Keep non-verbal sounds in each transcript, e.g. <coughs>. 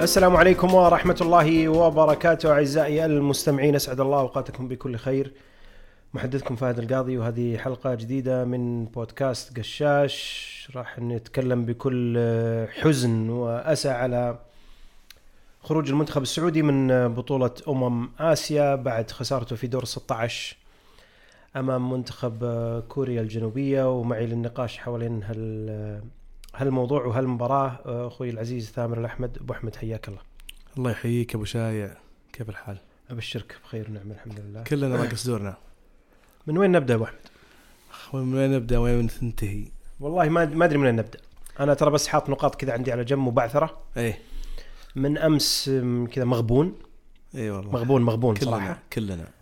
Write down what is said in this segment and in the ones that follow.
السلام عليكم ورحمة الله وبركاته أعزائي المستمعين أسعد الله أوقاتكم بكل خير. محدثكم فهد القاضي وهذه حلقة جديدة من بودكاست قشاش. راح نتكلم بكل حزن وأسى على خروج المنتخب السعودي من بطولة أمم آسيا بعد خسارته في دور 16 أمام منتخب كوريا الجنوبية ومعي للنقاش حوالين هال هالموضوع وهالمباراة أخوي العزيز ثامر الأحمد أبو أحمد حياك الله. الله يحييك أبو شايع. كيف الحال؟ أبشرك بخير ونعم الحمد لله. كلنا راقص دورنا <coughs> من وين نبدأ أبو أحمد؟ من وين نبدأ وين ننتهي؟ والله ما ما أدري من وين نبدأ. أنا ترى بس حاط نقاط كذا عندي على جنب مبعثرة. إيه. من أمس م، كذا مغبون. اي والله. مغبون مغبون كلنا صراحة. كلنا. آه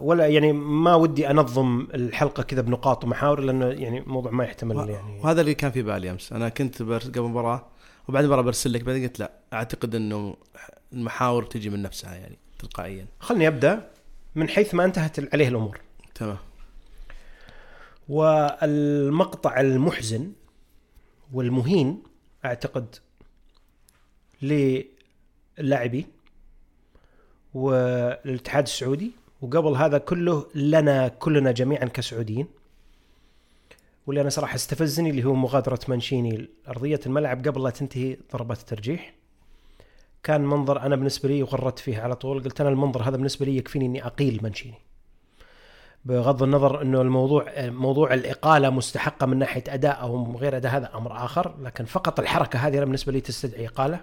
ولا يعني ما ودي أنظم الحلقة كذا بنقاط ومحاور لأنه يعني موضوع ما يحتمل يعني. وهذا اللي كان في بالي أمس. أنا كنت بر- قبل المباراه وبعد المباراة برسل لك بعدين قلت لا أعتقد إنه المحاور تجي من نفسها يعني تلقائيا. خلني أبدأ من حيث ما انتهت عليه الأمور. تمام. والمقطع المحزن والمهين أعتقد للاعبين والاتحاد السعودي وقبل هذا كله لنا كلنا جميعا كسعوديين. واللي أنا صراحة استفزني اللي هو مغادرة منشيني لارضيه الملعب قبل لا تنتهي ضربات الترجيح. كان منظر أنا بالنسبة لي وغردت فيه على طول. قلت أنا المنظر هذا بالنسبة لي يكفيني إني أقيل منشيني. بغض النظر إنه الموضوع موضوع الإقالة مستحقه من ناحية اداء أو غير أداء هذا أمر آخر. لكن فقط الحركة هذه أنا بالنسبة لي تستدعي إقالة.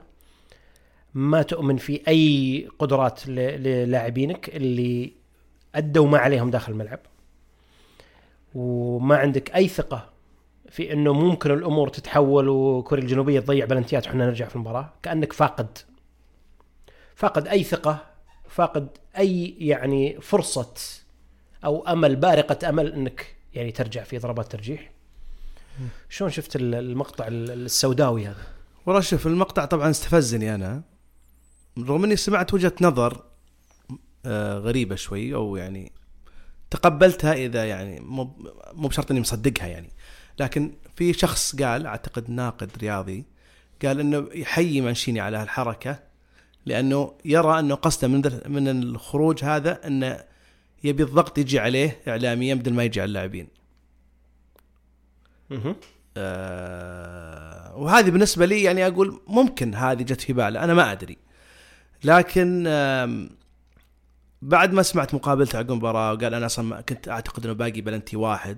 ما تؤمن في أي قدرات للاعبينك اللي أدوا ما عليهم داخل الملعب. وما عندك أي ثقة في إنه ممكن الأمور تتحول وكوريا الجنوبية تضيع بلنتيات وحنا نرجع في المباراة. كأنك فاقد. فاقد أي ثقة فاقد أي يعني فرصة أو أمل بارقة أمل إنك يعني ترجع في ضربات ترجيح. شلون شفت ال- المقطع ال- السوداوي هذا؟ والله شوف المقطع طبعا استفزني أنا. رغم إني سمعت وجهة نظر غريبة شوي أو يعني تقبلتها إذا يعني مو مو بشرط إني مصدقها يعني. لكن في شخص قال أعتقد ناقد رياضي قال إنه يحيي منشيني على هالحركة لأنه يرى إنه قصده من من الخروج هذا إنه يبي الضغط يجي عليه اعلاميا بدل ما يجي على اللاعبين. آه، وهذه بالنسبة لي يعني أقول ممكن هذه جت في باله أنا ما أدري. لكن آم، بعد ما سمعت مقابلته عقب المباراة وقال أنا أصلا كنت أعتقد إنه باقي بلنتي واحد.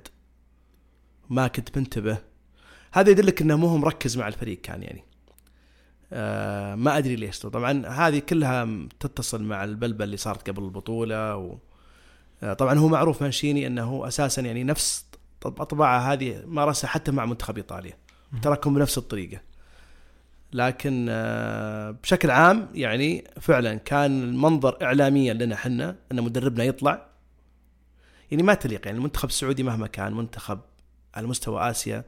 ما كنت منتبه هذا يدلك إنه مو هو مركز مع الفريق كان يعني. آه ما أدري ليش. طبعا هذه كلها تتصل مع البلبل اللي صارت قبل البطولة و آه، طبعا هو معروف مانشيني إنه أساسا يعني نفس الطباعه هذه مارسها حتى مع منتخب إيطاليا. تراكم بنفس الطريقة. لكن آه، بشكل عام يعني فعلا كان المنظر اعلاميا لنا حنا إن مدربنا يطلع. يعني ما تليق يعني المنتخب السعودي مهما كان منتخب على مستوى آسيا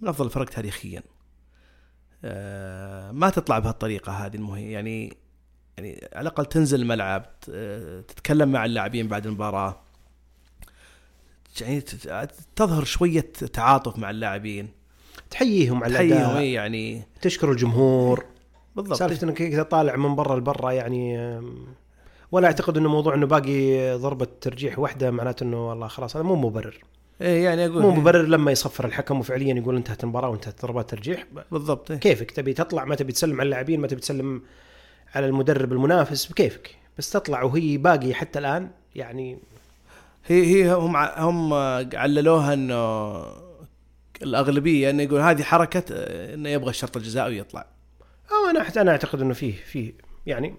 من أفضل الفرق تاريخيا. آه، ما تطلع بهالطريقة هذه المهم يعني يعني على الأقل تنزل الملعب تتكلم مع اللاعبين بعد المباراة. يعني تظهر شوية تعاطف مع اللاعبين. تحييهم على تحييهم الأداء. يعني. تشكر الجمهور. بالضبط. سالفة إنك كذا طالع من برا لبرا يعني ولا أعتقد إنه موضوع إنه باقي ضربة ترجيح واحدة معناته إنه والله خلاص هذا مو مبرر. إيه يعني أقول مو مبرر لما يصفر الحكم وفعليا يقول انتهت المباراة وانتهت ضربات ترجيح. بالضبط إيه. كيفك؟ تبي تطلع؟ ما تبي تسلم على اللاعبين؟ ما تبي تسلم على المدرب المنافس؟ بكيفك؟ بس تطلع وهي باقي حتى الآن يعني هي هي هم هم عللوها إنه الأغلبية إنه يقول هذه حركة آه، إنه يبغى الشرط الجزائي ويطلع أو أنا أنا أعتقد إنه فيه فيه يعني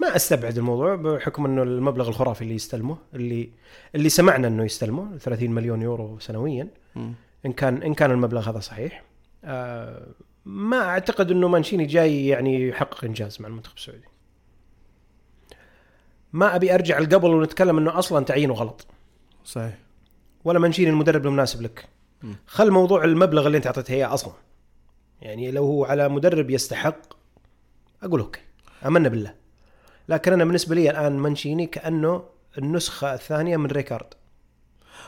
ما أستبعد الموضوع بحكم إنه المبلغ الخرافي اللي يستلمه اللي اللي سمعنا إنه يستلمه 30 مليون يورو سنويا. مم. إن كان إن كان المبلغ هذا صحيح آه ما أعتقد إنه مانشيني جاي يعني يحقق إنجاز مع المنتخب السعودي. ما أبي أرجع لقبل ونتكلم إنه أصلا تعيينه غلط. صحيح. ولا مانشيني المدرب المناسب لك. خل موضوع المبلغ اللي انت اعطيته اياه أصلا. يعني لو هو على مدرب يستحق أقول okay امنا بالله. لكن أنا بالنسبة لي الآن مانشيني كأنه النسخة الثانية من ريكارد.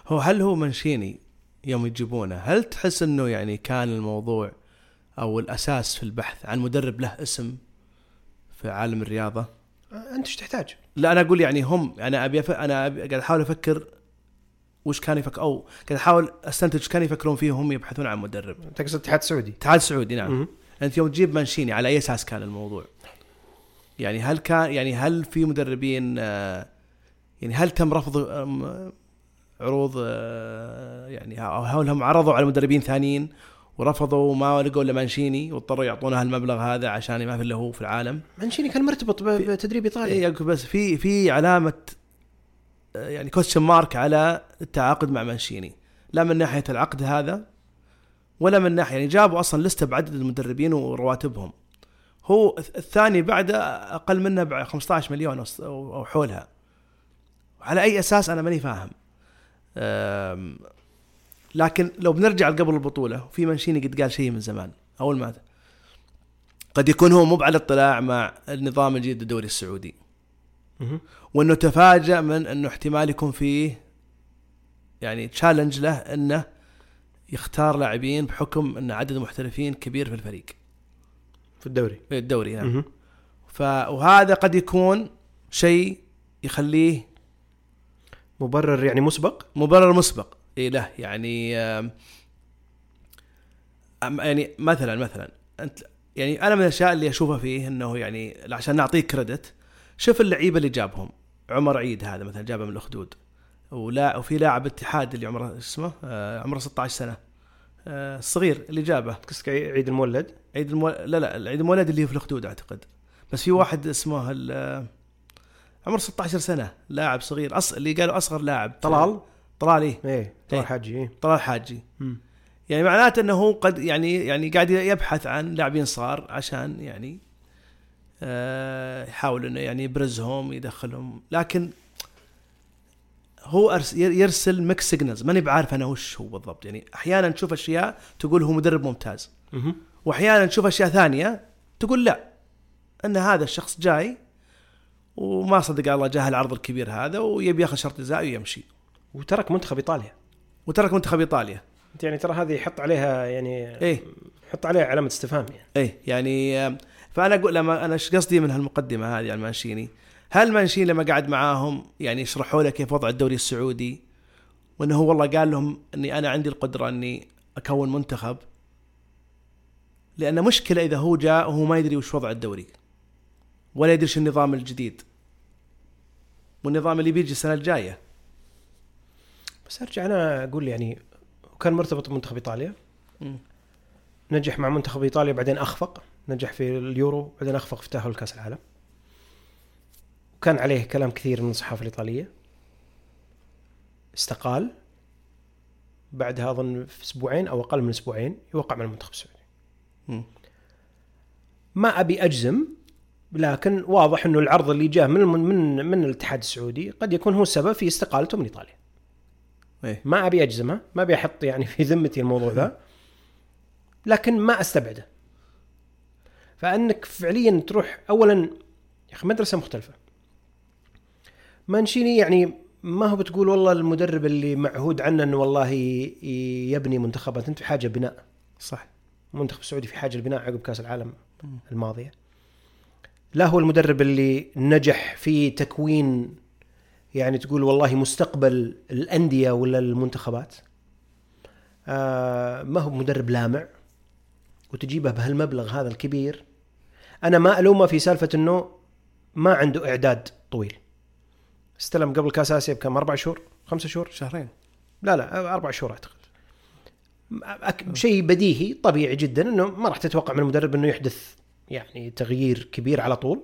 هو هل هو مانشيني يوم يجيبونه؟ هل تحس إنه يعني كان الموضوع أو الأساس في البحث عن مدرب له اسم في عالم الرياضة؟ أنت إيش تحتاج؟ لا أنا أقول يعني هم أنا أبي أف... أنا أبي... قاعد أحاول أفكر وش كان يفكر أو قاعد أحاول أستنتج وش كانوا يفكرون فيه وهم يبحثون عن مدرب. تقصد الاتحاد السعودي الاتحاد السعودي نعم. أنت يوم تجيب مانشيني على أي أساس كان الموضوع؟ يعني هل كان يعني هل في مدربين آه، يعني هل تم رفض عروض آه، يعني أو هل هم عرضوا على مدربين ثانيين ورفضوا ما لقوا إلا مانشيني واضطروا يعطونه المبلغ هذا عشان ما في إلا هو في العالم؟ مانشيني كان مرتبط بتدريب ايطاليا اي أقول بس في في علامة يعني question mark على التعاقد مع مانشيني. لا من ناحية العقد هذا ولا من ناحية يعني جابوا أصلا لسته بعدد المدربين ورواتبهم. هو الث- الثاني بعده أقل منه ب 15 مليون أو حولها. على أي أساس أنا ماني فاهم. لكن لو بنرجع قبل البطولة في مانشيني قد قال شيء من زمان أول ما قد يكون هو مو على اطلاع مع النظام الجديد للدوري السعودي. وانه تفاجأ من أنه احتمال يكون فيه يعني تشالنج له أنه يختار لاعبين بحكم أن عدد المحترفين كبير في الفريق. في الدوري. في الدوري يعني مهم. ف وهذا قد يكون شيء يخليه مبرر يعني مسبق؟ مبرر مسبق. اي له يعني يعني مثلا مثلا أنت يعني أنا من الأشياء اللي أشوفها فيه إنه يعني عشان نعطيه كريدت شوف اللعيبة اللي جابهم. عمر عيد هذا مثلا جابه من الأخدود. ولا وفي لاعب اتحاد اللي عمره اسمه؟ آه عمره 16 سنة. آه الصغير اللي جابه. قصدك عيد المولد. عيد المو... لا لا العيد المولد اللي هو في الأخدود أعتقد. بس في واحد اسمه عمره 16 سنة. لاعب صغير. أص... اللي قالوا أصغر لاعب. طلال؟ طلال إيه إيه طلال إيه. حاجي إيه. طلال حاجي. مم. يعني معناته إنه هو قد يعني يعني قاعد يبحث عن لاعبين صغار عشان يعني يحاول إنه يعني يبرزهم يدخلهم. لكن هو يرسل mixed signals ماني بعارف أنا وش هو بالضبط. يعني أحيانا تشوف أشياء تقول هو مدرب ممتاز. وأحيانا تشوف أشياء ثانية تقول لا إن هذا الشخص جاي وما صدق الله جاه العرض الكبير هذا ويبي ياخذ شرط جزاء ويمشي. وترك منتخب إيطاليا. وترك منتخب إيطاليا. يعني ترى هذه يحط عليها يعني إيه. يحط عليها علامة استفهام يعني. إيه يعني فأنا أقول لما أنا إيش قصدي من هالمقدمة هذه على مانشيني هل مانشيني لما قعد معاهم يعني يشرحوا له كيف وضع الدوري السعودي؟ وإنه هو والله قال لهم إني أنا عندي القدرة إني أكون منتخب. لأن مشكلة إذا هو جاء وهو ما يدري وش وضع الدوري. ولا يدري شو النظام الجديد. والنظام اللي بيجي السنة الجاية. بس أرجع أنا أقول يعني وكان مرتبط بمنتخب إيطاليا. مم. نجح مع منتخب إيطاليا بعدين أخفق. نجح في اليورو بعدين أخفق في تاهل لكأس العالم. وكان عليه كلام كثير من الصحافة الإيطالية. استقال. بعدها أظن في أسبوعين أو أقل من أسبوعين يوقع مع المنتخب السعودي. ما أبي أجزم لكن واضح إنه العرض اللي جاء من من من الاتحاد السعودي قد يكون هو السبب في استقالته من إيطاليا. إيه. ما أبي اجزمها ما أبي أحط يعني في ذمتي الموضوع ذا. لكن ما أستبعده. فأنك فعليا تروح اولا يا أخي مدرسة مختلفة. مانشيني يعني ما هو بتقول والله المدرب اللي معهود عنه إنه والله يبني منتخبات أنت في حاجة بناء. صح. المنتخب السعودي في حاجة لبناء عقب كأس العالم الماضية. لا هو المدرب اللي نجح في تكوين يعني تقول والله مستقبل الأندية ولا المنتخبات. آه ما هو مدرب لامع وتجيبه بهالمبلغ هذا الكبير أنا ما الومه في سالفة إنه ما عنده إعداد طويل. استلم قبل كاس آسيا بكم؟ أربع شهور؟ خمسة شهور؟ شهرين. لا لا أربع شهور أعتقد. أك- شيء بديهي طبيعي جدا إنه ما راح تتوقع من المدرب إنه يحدث يعني تغيير كبير على طول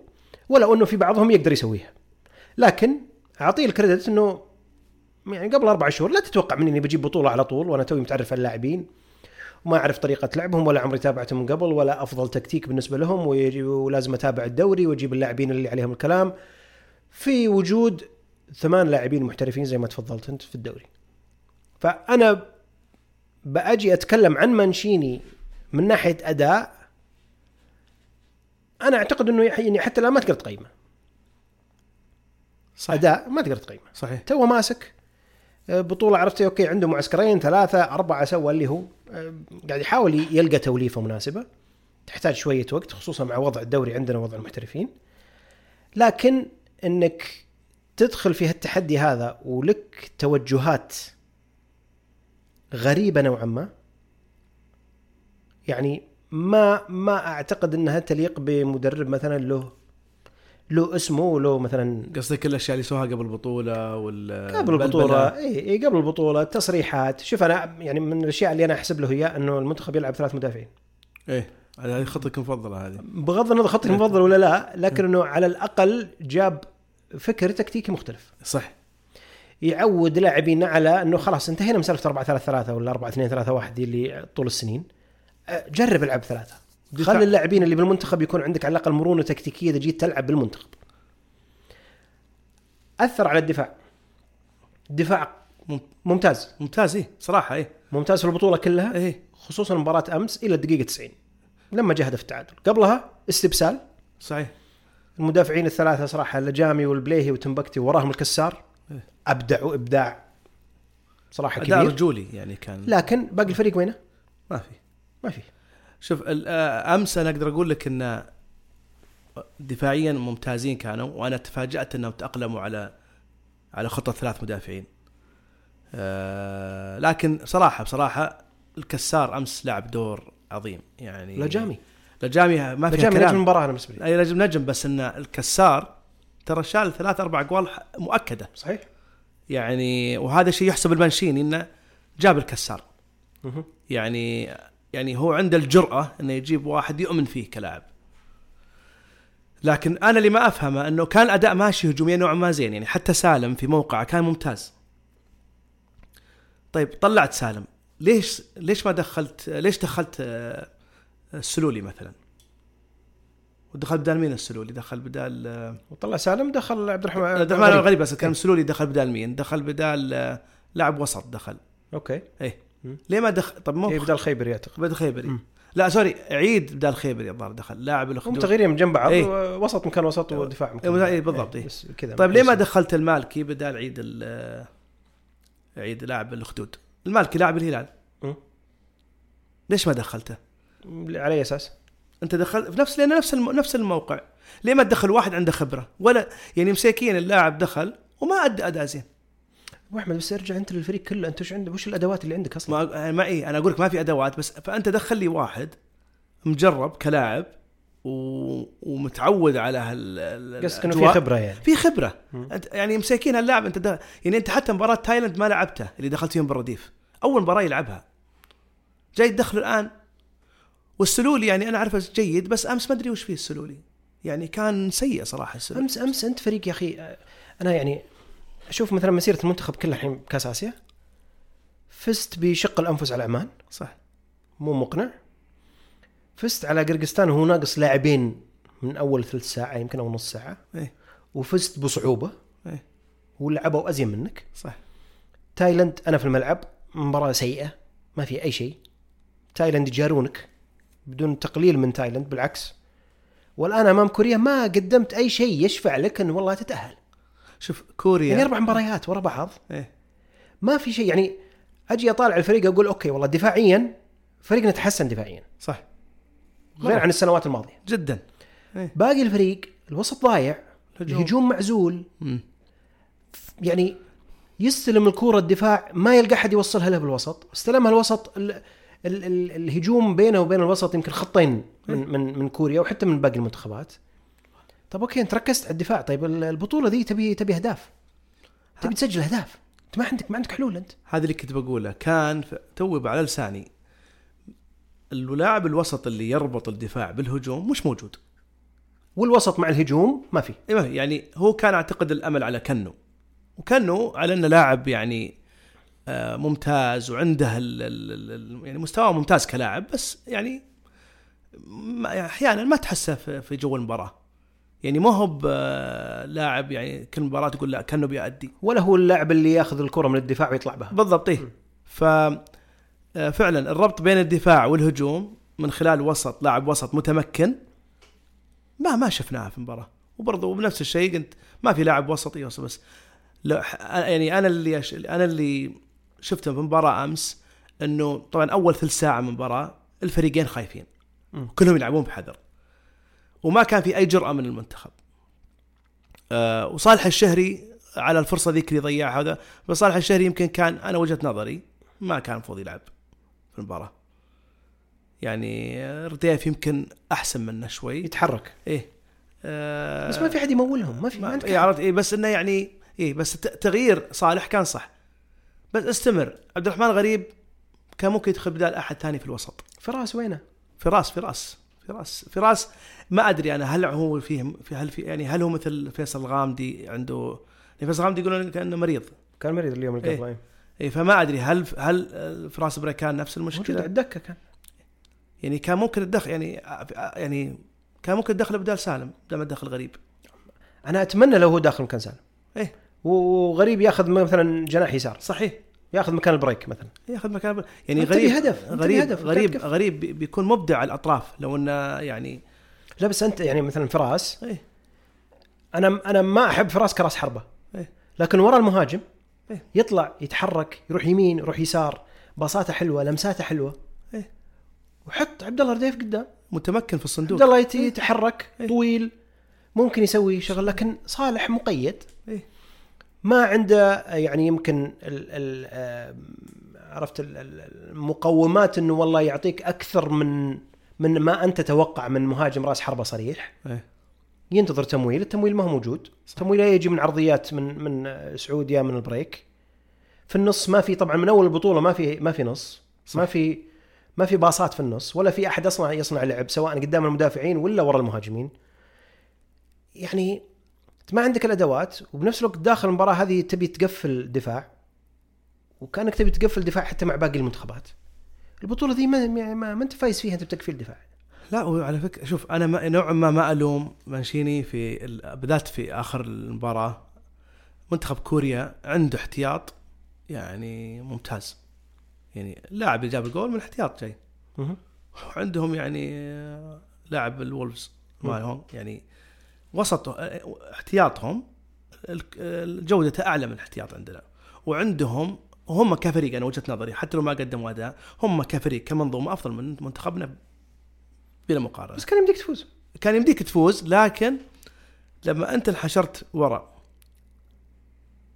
ولو إنه في بعضهم يقدر يسويها. لكن أعطيه الكريدت إنه يعني قبل أربع شهور لا تتوقع مني إني بجيب بطولة على طول وأنا توي متعرف على اللاعبين. وما أعرف طريقة لعبهم ولا عمري تابعتهم من قبل ولا أفضل تكتيك بالنسبة لهم ولازم أتابع الدوري وأجيب اللاعبين اللي عليهم الكلام. في وجود ثمان لاعبين محترفين زي ما تفضلت أنت في الدوري. فأنا بأجي أتكلم عن مانشيني من ناحية أداء أنا أعتقد إنه يعني حتى الآن ما تقدر تقيمه. صح أداء ما تقدر تقيمه. صحيح. تو ماسك. آه، بطولة عرفتي؟ أوكي عنده معسكرين ثلاثة أربعة سوى اللي هو آه، قاعد يحاول يلقى توليفة مناسبة. تحتاج شوية وقت خصوصا مع وضع الدوري عندنا وضع المحترفين. لكن إنك تدخل في هالتحدي هذا ولك توجهات غريبة نوعا ما يعني ما ما أعتقد إنها تليق بمدرب مثلا له له اسمه وله مثلا قصدك الأشياء اللي سواها قبل البطولة وال قبل البطولة اي اي قبل البطولة تصريحات شوف أنا يعني من الأشياء اللي أنا أحسب له هي إنه المنتخب يلعب ثلاث مدافعين. إيه هذه خطتك المفضلة هذه. بغض النظر خطي المفضل ولا لا لكن إنه على الأقل جاب فكر تكتيكي مختلف. صح. يعود لاعبين على إنه خلاص انتهينا من سالفه 4 3 3 ولا 4 2 3 1 دي اللي طول السنين. أه، جرب العب ثلاثة. خلي اللاعبين اللي بالمنتخب يكون عندك على الأقل مرونة تكتيكية إذا جيت تلعب بالمنتخب. أثر على الدفاع. مم- ممتاز. ممتاز إيه صراحة إيه. ممتاز في البطولة كلها إيه. خصوصا مباراة أمس إلى الدقيقة 90 لما جاء هدف التعادل. قبلها استبسال. صحيح. المدافعين الثلاثة صراحة اللجامي والبليهي وتمبكتي وراهم الكسار إيه. أبدعوا إبداع صراحة كبير. رجولي يعني كان. لكن باقي الفريق وينه؟ ما في. ما في. شوف آه، أمس أنا أقدر أقول لك إن دفاعيا ممتازين كانوا وأنا تفاجأت إنهم تأقلموا على على خطة ثلاث مدافعين. آه، لكن صراحة بصراحة الكسار أمس لعب دور عظيم. يعني لجامي. لجامي ما في لجامي نجم المباراة أنا بالنسبة لي. أي نجم نجم بس إن الكسار ترى شال ثلاث أربع اقوال مؤكدة. صحيح. يعني وهذا شيء يحسب المنشيني إنه جاب الكسار. يعني يعني هو عنده الجرأة إنه يجيب واحد يؤمن فيه كلاعب. لكن أنا اللي ما أفهمه إنه كان أداء ماشي هجوميا نوعا ما زين يعني حتى سالم في موقعه كان ممتاز. طيب طلعت سالم ليش ليش ما دخلت ليش دخلت آه، السلولي مثلا؟ ودخل بدال مين السلولي؟ دخل بدال آه، وطلع سالم دخل عبد الرحمن عبد الرحمن الغريب بس كان السلولي دخل بدال مين؟ دخل بدال آه، لاعب وسط دخل okay إيه. ليه ما دخل طب مو إيه بدال خيبري اعتقد بدل خيبري مم. لا sorry عيد بدال خيبري الظاهر دخل لاعب هم الاخدود تغييرين من جنب بعض إيه. وسط مكان وسط ودفاع مكان إيه، دفاع. إيه، بالضبط، إيه. بس كذا طيب ليه ما دخلت المالكي بدال عيد عيد لاعب الأخدود المالكي لاعب الهلال مم. ليش ما دخلته على أي أساس؟ أنت دخلت في نفس لأن نفس الم... نفس الموقع ليه ما تدخل واحد عنده خبرة ولا يعني مساكين اللاعب دخل وما ادى أداء زين ابو احمد بس ارجع انت للفريق كله انت وش عندك وش الأدوات اللي عندك أصلا؟ ما ما إيه أنا أقول لك ما في أدوات بس فأنت دخل لي واحد مجرب كلاعب و... ومتعود على هال ال- قصدك إنه في. خبرة يعني. في خبرة. أنت يعني مساكين هاللاعب أنت ده يعني أنت حتى مباراة تايلاند ما لعبته اللي دخلت فيهم بالرديف أول مباراة يلعبها. جاي تدخله الآن. والسلولي يعني أنا أعرفه جيد بس أمس ما أدري وش فيه السلولي. يعني كان سيء صراحة السلولي. امس أمس أنت فريق يا أخي أنا يعني أشوف مثلا مسيرة المنتخب كلها الحين بكأس آسيا. فزت بشق الأنفس على عمان صح. مو مقنع. فزت على قرقستان وهو ناقص لاعبين من أول ثلث ساعة يمكن أو نص ساعة. إيه. وفزت بصعوبة. إيه. ولعبوا أزين منك. صح. تايلاند أنا في الملعب. مباراة سيئة. ما في أي شيء. تايلاند يجارونك. بدون تقليل من تايلاند بالعكس. والآن أمام كوريا ما قدمت أي شيء يشفع لك انه والله تتأهل. شوف كوريا يعني أربع مباريات ورا بعض. إيه. ما في شيء يعني أجي أطالع الفريق أقول okay والله دفاعيا فريقنا تحسن دفاعيا. صح. غير عن السنوات الماضية. جدا. إيه. باقي الفريق الوسط ضايع الهجوم. الهجوم معزول. مم. يعني يستلم الكرة الدفاع ما يلقى أحد يوصلها له بالوسط. استلمها الوسط ال ال ال الهجوم بينه وبين الوسط يمكن خطين من من من كوريا وحتى من باقي المنتخبات. طب أوكي أنت ركزت على الدفاع. طيب ال- البطولة دي تبي تبي أهداف. تبي تسجل أهداف. أنت ما عندك ما عندك حلول أنت. هذا اللي كنت بقوله. كان توي على لساني اللاعب الوسط اللي يربط الدفاع بالهجوم مش موجود. والوسط مع الهجوم ما في. إيه ما في. يعني هو كان أعتقد الأمل على كنو. وكنو على أنه لاعب يعني آه، ممتاز وعنده ال ال يعني مستواه ممتاز كلاعب بس يعني أحيانا ما تحسه في في جو المباراة. يعني ما هو بلاعب يعني كل مباراة تقول لا كأنه بيأدي. ولا هو اللاعب اللي ياخذ الكرة من الدفاع ويطلع بها. بالضبط إيه. ف آه، فعلا الربط بين الدفاع والهجوم من خلال وسط لاعب وسط متمكن ما ما شفناها في المباراة. وبرضه بنفس الشيء قلت ما في لاعب وسط يوصل بس لو يعني أنا اللي. أنا اللي شفته في المباراة أمس إنه طبعا أول ثلث ساعة من المباراة الفريقين خايفين. كلهم يلعبون بحذر. وما كان في أي جرأة من المنتخب. آه وصالح الشهري على الفرصة ذيك اللي ضيعها هذا بس صالح الشهري يمكن كان أنا وجهة نظري ما كان المفروض يلعب في المباراة. يعني رديف يمكن أحسن منه شوي. يتحرك. إيه. آه بس ما في أحد يمولهم ما في ما إيه عرفت؟ إيه بس إنه يعني إيه بس تغيير صالح كان صح. بس استمر. عبد الرحمن غريب كان ممكن يدخل بدال أحد ثاني في الوسط. فراس وينه؟ فراس فراس. فراس فراس ما أدري أنا هل هو فيه في هل في يعني هل هو مثل فيصل الغامدي عنده يعني فيصل الغامدي يقولون كأنه مريض. كان مريض اليوم اللي إيه. قبله إيه. اي فما أدري هل هل فراس بريكان نفس موجود على المشكلة الدكة كان. يعني كان ممكن الدخل يعني يعني كان ممكن تدخله بدال سالم بدل ما تدخل غريب. أنا أتمنى لو هو داخل مكان سالم. إيه. وغريب ياخذ مثلا جناح يسار. صحيح. ياخذ مكان البريك مثلا ياخذ مكان يعني أنت غريب أنت غريب أنت غريب بكفي. غريب بي- بيكون مبدع على الأطراف لو إنه يعني لا بس أنت يعني مثلا فراس إيه أنا أنا ما أحب فراس كراس حربة إيه. لكن ورا المهاجم إيه. يطلع يتحرك يروح يمين يروح يسار باصاته حلوة لمساته حلوة إيه. وحط عبد الله رديف قدام متمكن في الصندوق عبد الله يت- يتحرك إيه. طويل ممكن يسوي شغل لكن صالح مقيد إيه. ما عنده يعني يمكن ال ال عرفت ال- ال- المقومات إنه والله يعطيك أكثر من من ما أنت تتوقع من مهاجم رأس حربة صريح. إيه. ينتظر تمويل التمويل ما هو موجود. التمويل يجي من عرضيات من من سعود يا من البريك. في النص ما في طبعا من أول البطولة ما في ما في نص. ما في ما في باصات في النص ولا في أحد أصلا يصنع لعب سواء قدام المدافعين ولا ورا المهاجمين. يعني ما عندك الأدوات وبنفس الوقت داخل المباراة هذه تبي تقفل دفاع. وكأنك تبي تقفل دفاع حتى مع باقي المنتخبات. البطولة ذي ما ما, ما, ما أنت فايز فيها أنت بتقفيل دفاع. لا وعلى فكرة شوف أنا ما نوعا ما ما ألوم مانشيني في ال- بالذات في آخر المباراة. منتخب كوريا عنده احتياط يعني ممتاز. يعني لاعب اللي جاب الجول من احتياط جاي. وعندهم يعني آه، لاعب الولفز مالهم. يعني وسط احتياطهم جودته أعلى من الاحتياط عندنا. وعندهم هم كفريق أنا وجهة نظري حتى لو ما قدموا أداء هم كفريق كمنظومة أفضل من منتخبنا بلا مقارنة. بس كان يمديك تفوز. كان يمديك تفوز لكن لما أنت انحشرت ورا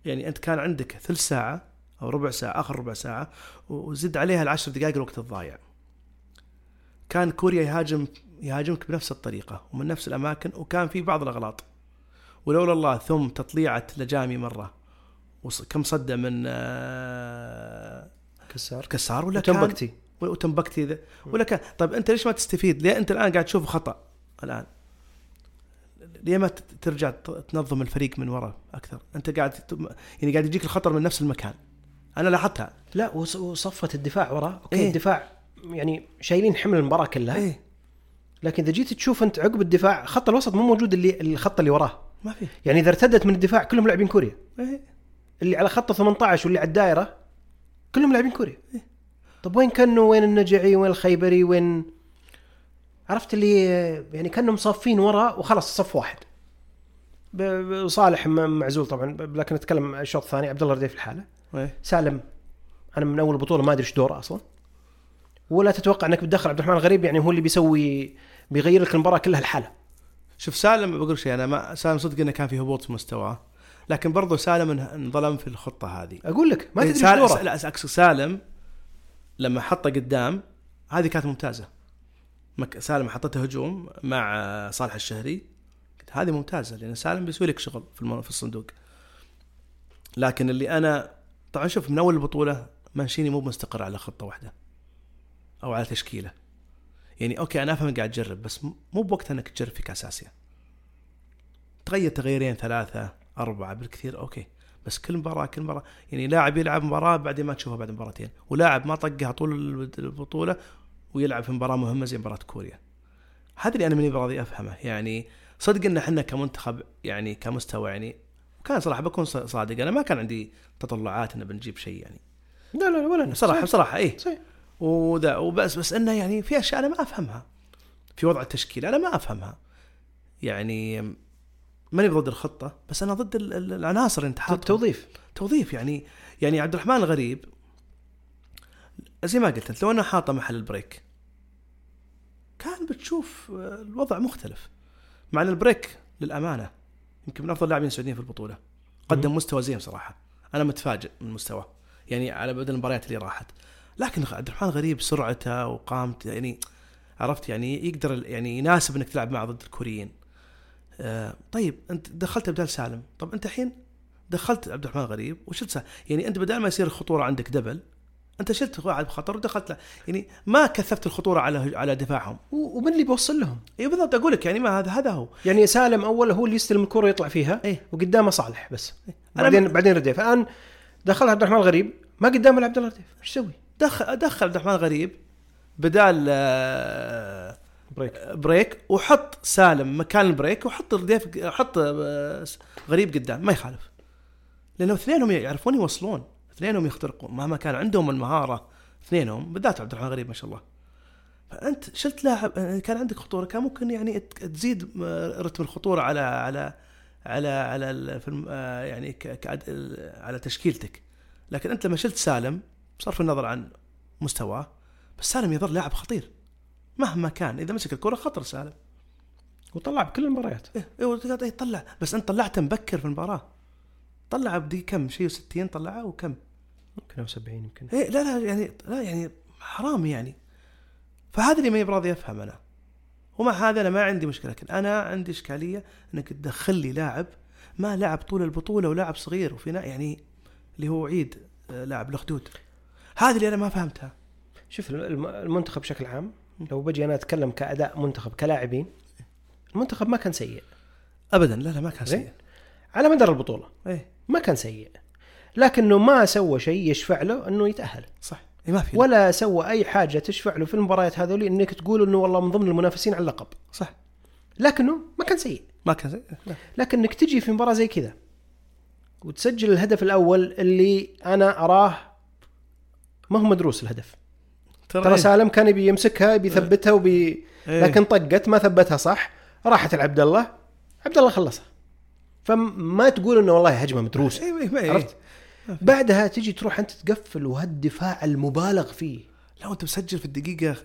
يعني أنت كان عندك ثلث ساعة أو ربع ساعة آخر ربع ساعة وزد عليها العشر دقائق الوقت الضايع. كان كوريا يهاجم يهاجمك بنفس الطريقة ومن نفس الأماكن وكان في بعض الأغلاط ولولا الله ثم تطليعة لجامي مرة وص- كم صده من آه، كسار كسار ولا كان وتنبكتي وتنبكتي ذا ولا كان طيب أنت ليش ما تستفيد؟ ليه أنت الآن قاعد تشوف خطأ الآن؟ ليه ما ترجع تنظم الفريق من ورا أكثر؟ أنت قاعد يعني قاعد يجيك الخطر من نفس المكان. أنا لاحظتها. لا وص- وصفة الدفاع وراه okay إيه. إيه؟ الدفاع يعني شايلين حمل المباراة كلها إيه؟ لكن إذا جيت تشوف أنت عقب الدفاع خط الوسط مو موجود اللي الخط اللي وراه. ما في. يعني إذا ارتدت من الدفاع كلهم لاعبين كوريا. إيه. اللي على خط 18 واللي على الدائرة كلهم لاعبين كوريا. طب وين كانوا وين النجعي؟ وين الخيبري؟ وين؟ عرفت اللي يعني كانهم صافين ورا وخلاص صف واحد. صالح معزول طبعا لكن نتكلم الشوط الثاني عبد الله رديف في الحالة. إيه. سالم أنا من أول البطوله ما أدري إيش دوره أصلا. ولا تتوقع إنك بتدخل عبد الرحمن الغريب يعني هو اللي بيسوي بيغير لك المباراة كلها الحاله شوف سالم بقول شيء أنا ما سالم صدق إنه كان في هبوط في مستواه لكن برضو سالم انظلم في الخطة هذه. أقول لك ما إيه، تدري سالم لا سالم لما حطه قدام هذه كانت ممتازة. سالم حطته هجوم مع صالح الشهري هذه ممتازة لأن سالم بيسوي لك شغل في في الصندوق. لكن اللي أنا طبعا شوف من أول البطولة مانشيني مو مستقر على خطة واحدة أو على تشكيلة. يعني أوكي أنا أفهم قاعد تجرب بس مو بوقتها إنك تجرب في كاس اسيا تغير تغييرين ثلاثة أربعة بالكثير أوكي. بس كل مباراه كل مباراة يعني لاعب يلعب مباراة بعدين ما تشوفه بعد مباراتين ولاعب ما طقها طول البطولة ويلعب في مباراة مهمة زي مباراة كوريا. هذا اللي أنا ماني براضي افهمه يعني صدق إن إحنا كمنتخب يعني كمستوى يعني كان صراحة بكون صادق. أنا ما كان عندي تطلعات إن بنجيب شيء يعني. لا لا ولا. صراحة صحيح. بصراحه إيه. صحيح. وذا وبس بس إنه يعني في أشياء أنا ما أفهمها. في وضع التشكيل أنا ما أفهمها. يعني ماني ضد الخطة بس أنا ضد ال- ال- العناصر اللي انت حاطها توظيف. توظيف يعني يعني عبد الرحمن الغريب زي ما قلت أنت لو أنا حاطه محل البريك كان بتشوف آه، الوضع مختلف. مع إن البريك للأمانة يمكن من أفضل اللاعبين السعوديين في البطولة. قدم مستوى زين صراحة. أنا متفاجئ من مستواه. يعني على بدل المباريات اللي راحت. لكن عبد الرحمن غريب سرعته وقامته يعني عرفت يعني يقدر يعني يناسب إنك تلعب معه ضد الكوريين. آه طيب أنت دخلت بدال سالم. طب أنت الحين دخلت عبد الرحمن غريب وشلت سالم. يعني أنت بدل ما يصير الخطورة عندك دبل أنت شلت واحد بخطر ودخلت له. يعني ما كثفت الخطورة على على دفاعهم. ومن اللي بيوصل لهم؟ اي بالضبط أقول لك يعني ما هذا هذا هو. يعني سالم اول هو اللي يستلم الكره ويطلع فيها إيه. وقدامه صالح بس. أنا بعدين م- بعدين رديف. الآن دخل عبد الرحمن الغريب ما قدامه الا عبد الله رديف إيش يسوي؟ دخل دخل عبد الرحمن غريب بدال آه، بريك. بريك وحط سالم مكان البريك وحط رديف حط آه، غريب قدام ما يخالف. لأنه اثنينهم يعرفون يوصلون اثنينهم يخترقون مهما كان عندهم المهارة اثنينهم بالذات عبد الرحمن غريب ما شاء الله. فأنت شلت لاعب آه، كان عندك خطورة كان ممكن يعني تزيد رتم الخطورة على على على على يعني على تشكيلتك. لكن أنت لما شلت سالم بصرف النظر عن مستواه بس سالم يظل لاعب خطير. مهما كان إذا مسك الكرة خطر سالم. وطلع بكل المباريات. إيه إيه إيه طلع. بس أنت طلعته مبكر في المباراة. طلع بدي كم؟ شيء و60 طلعه وكم؟ يمكن أو 70 يمكن. إيه لا لا يعني لا يعني حرام يعني. فهذا اللي ما براضي افهم أنا. ومع هذا أنا ما عندي مشكلة لكن أنا عندي إشكالية إنك تدخل لي لاعب ما لعب طول البطولة ولاعب صغير وفي يعني اللي هو عيد آه، لاعب الخدود هذه اللي أنا ما فهمتها. شوف الم- المنتخب بشكل عام لو بجي أنا أتكلم كأداء منتخب كلاعبين المنتخب ما كان سيء. ابدا لا لا ما كان زين. سيء. على مدار البطولة. إيه. ما كان سيء. لكنه ما سوى شيء يشفع له إنه يتأهل. صح. إيه ما في ولا سوى أي حاجة تشفع له في المباريات هذول إنك تقول إنه والله من ضمن المنافسين على اللقب. صح. لكنه ما كان سيء. ما كان سيء. لا. لكن انك تجي في مباراة زي كذا وتسجل الهدف الأول اللي أنا أراه ما هو مدروس الهدف ترى إيه. سالم كان يبي يمسكها يبي يثبتها وبي إيه. لكن طقت ما ثبتها صح راحت لعبد الله عبد الله خلصها فما تقول إنه والله هجمة مدروسة إيه إيه إيه. عرفت بعدها تجي تروح أنت تقفل وهالدفاع المبالغ فيه لا وأنت مسجل في الدقيقة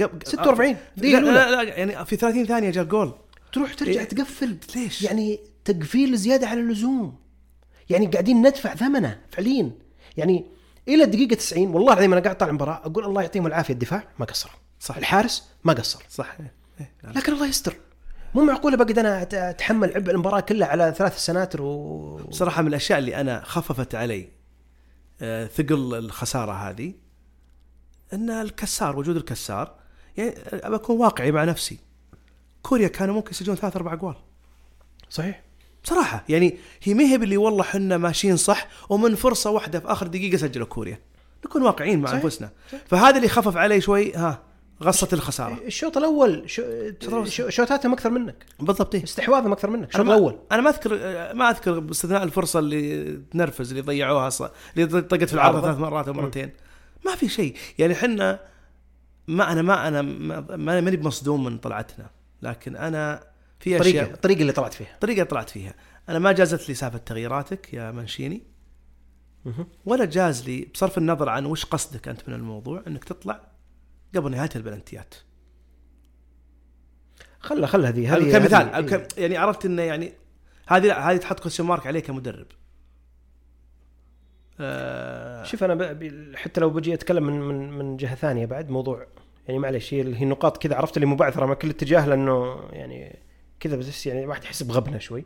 قبل 46 لا, دقيقة لا. لا, لا يعني في 30 ثانية جاء جول تروح ترجع إيه. تقفل ليش؟ يعني تقفيل زيادة على اللزوم يعني قاعدين ندفع ثمنه فعليا يعني إلى الدقيقة 90 والله العظيم أنا قاعد طالع المباراه أقول الله يعطيهم العافية الدفاع ما قصر صح. الحارس ما قصر صح إيه. إيه. لا. لكن الله يستر مو معقولة بقعد أنا أتحمل عبء المباراة كلها على ثلاث سناتر و بصراحة من الأشياء اللي أنا خففت علي آه، ثقل الخسارة هذه أن الكسار وجود الكسار يعني أبى أكون واقعي مع نفسي كوريا كانوا ممكن يسجلون ثلاث أربع اجوال صحيح بصراحه يعني هي ما هي باللي والله حنا ماشيين صح ومن فرصة واحدة في آخر دقيقة سجلوا كوريا. نكون واقعيين مع. أنفسنا. فهذا اللي خفف علي شوي ها غصة الخسارة. الشوط الأول شو... شو... شوتاتهم أكثر منك. بالضبط إيه. استحواذهم أكثر منك الشوط الأول. أنا ما أذكر ما أذكر باستثناء الفرصة اللي تنرفز اللي ضيعوها ص... اللي طقت في العارضه العارضة. ثلاث مرات أو مرتين. ما في شيء. يعني حنا ما أنا ما أنا ما- ما- ماني بمصدوم من طلعتنا. لكن أنا في الطريقة أشياء. الطريقة اللي طلعت فيها. طريقه طلعت فيها. أنا ما جازت لي سالفة تغييراتك يا منشيني. ولا جاز لي بصرف النظر عن وش قصدك أنت من الموضوع إنك تطلع قبل نهاية البلنتيات. خله خله هذه هذه كمثال ك- يعني عرفت إنه يعني هذه لا هذه تحط كويشن مارك عليه كمدرب آه شوف أنا ب... حتى لو بجي أتكلم من من من جهة ثانية بعد موضوع يعني معلش هي هي النقاط كذا عرفت اللي مبعثره من كل اتجاه لأنه يعني كذا بس يعني الواحد يحس بغبنة شوي.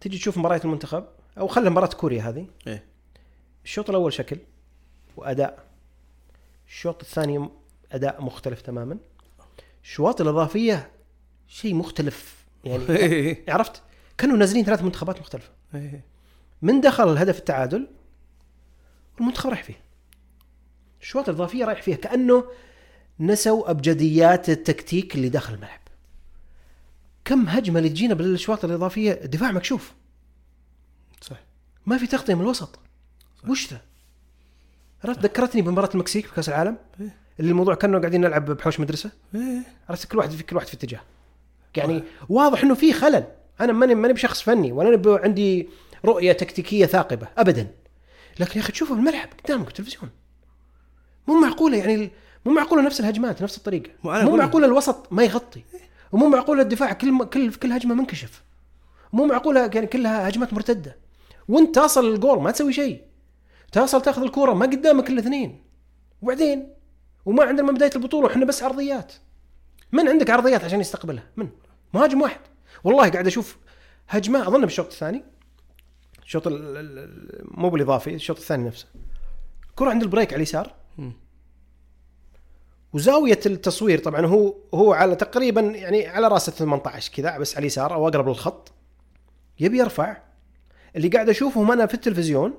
تجي تشوف مباريات المنتخب أو خلي مباراة كوريا هذه. إيه. الشوط الأول شكل وأداء. الشوط الثاني أداء مختلف تماما. الشواط الإضافية شيء مختلف. يعني. <laughs> عرفت؟ كانوا نازلين ثلاث منتخبات مختلفة. إيه. من دخل الهدف التعادل المنتخب رايح فيه. الشوط الإضافية رايح فيها كأنه نسوا أبجديات التكتيك اللي داخل الملعب. كم هجمة اللي تجينا بالاشواط الإضافية؟ دفاع مكشوف. صح ما في تغطية من الوسط. وش ذا؟ عرفت ذكرتني بمباراة المكسيك في كأس العالم؟ إيه. اللي الموضوع كأنه قاعدين نلعب بحوش مدرسة. إيه. عرفت؟ كل واحد في كل واحد في اتجاه. يعني واضح إنه في خلل. أنا ماني ماني بشخص فني ولا أنا ب- عندي رؤية تكتيكية ثاقبة ابدا. لكن يا أخي تشوفه بالملعب قدامك التلفزيون. مو معقولة يعني مو معقولة نفس الهجمات نفس الطريقة. مو معقولة الوسط ما يغطي. ومو معقولة الدفاع كل كل كل هجمة منكشف. مو معقولة يعني كلها هجمات مرتدة. وانت تصل الجول ما تسوي شيء. تصل تاخذ الكورة ما قدامك إلا اثنين. وبعدين؟ وما عندنا من بداية البطولة وحنا بس عرضيات. من عندك عرضيات عشان يستقبلها؟ من؟ مهاجم واحد. والله قاعد أشوف هجمة أظن بالشوط الثاني. الشوط ال- ال- ال- مو بالإضافي الشوط الثاني نفسه. كرة عند البريك على اليسار. وزاوية التصوير طبعا هو هو على تقريبا يعني على رأس ال 18 كذا بس على اليسار أو أقرب للخط. يبي يرفع. اللي قاعد أشوفهم أنا في التلفزيون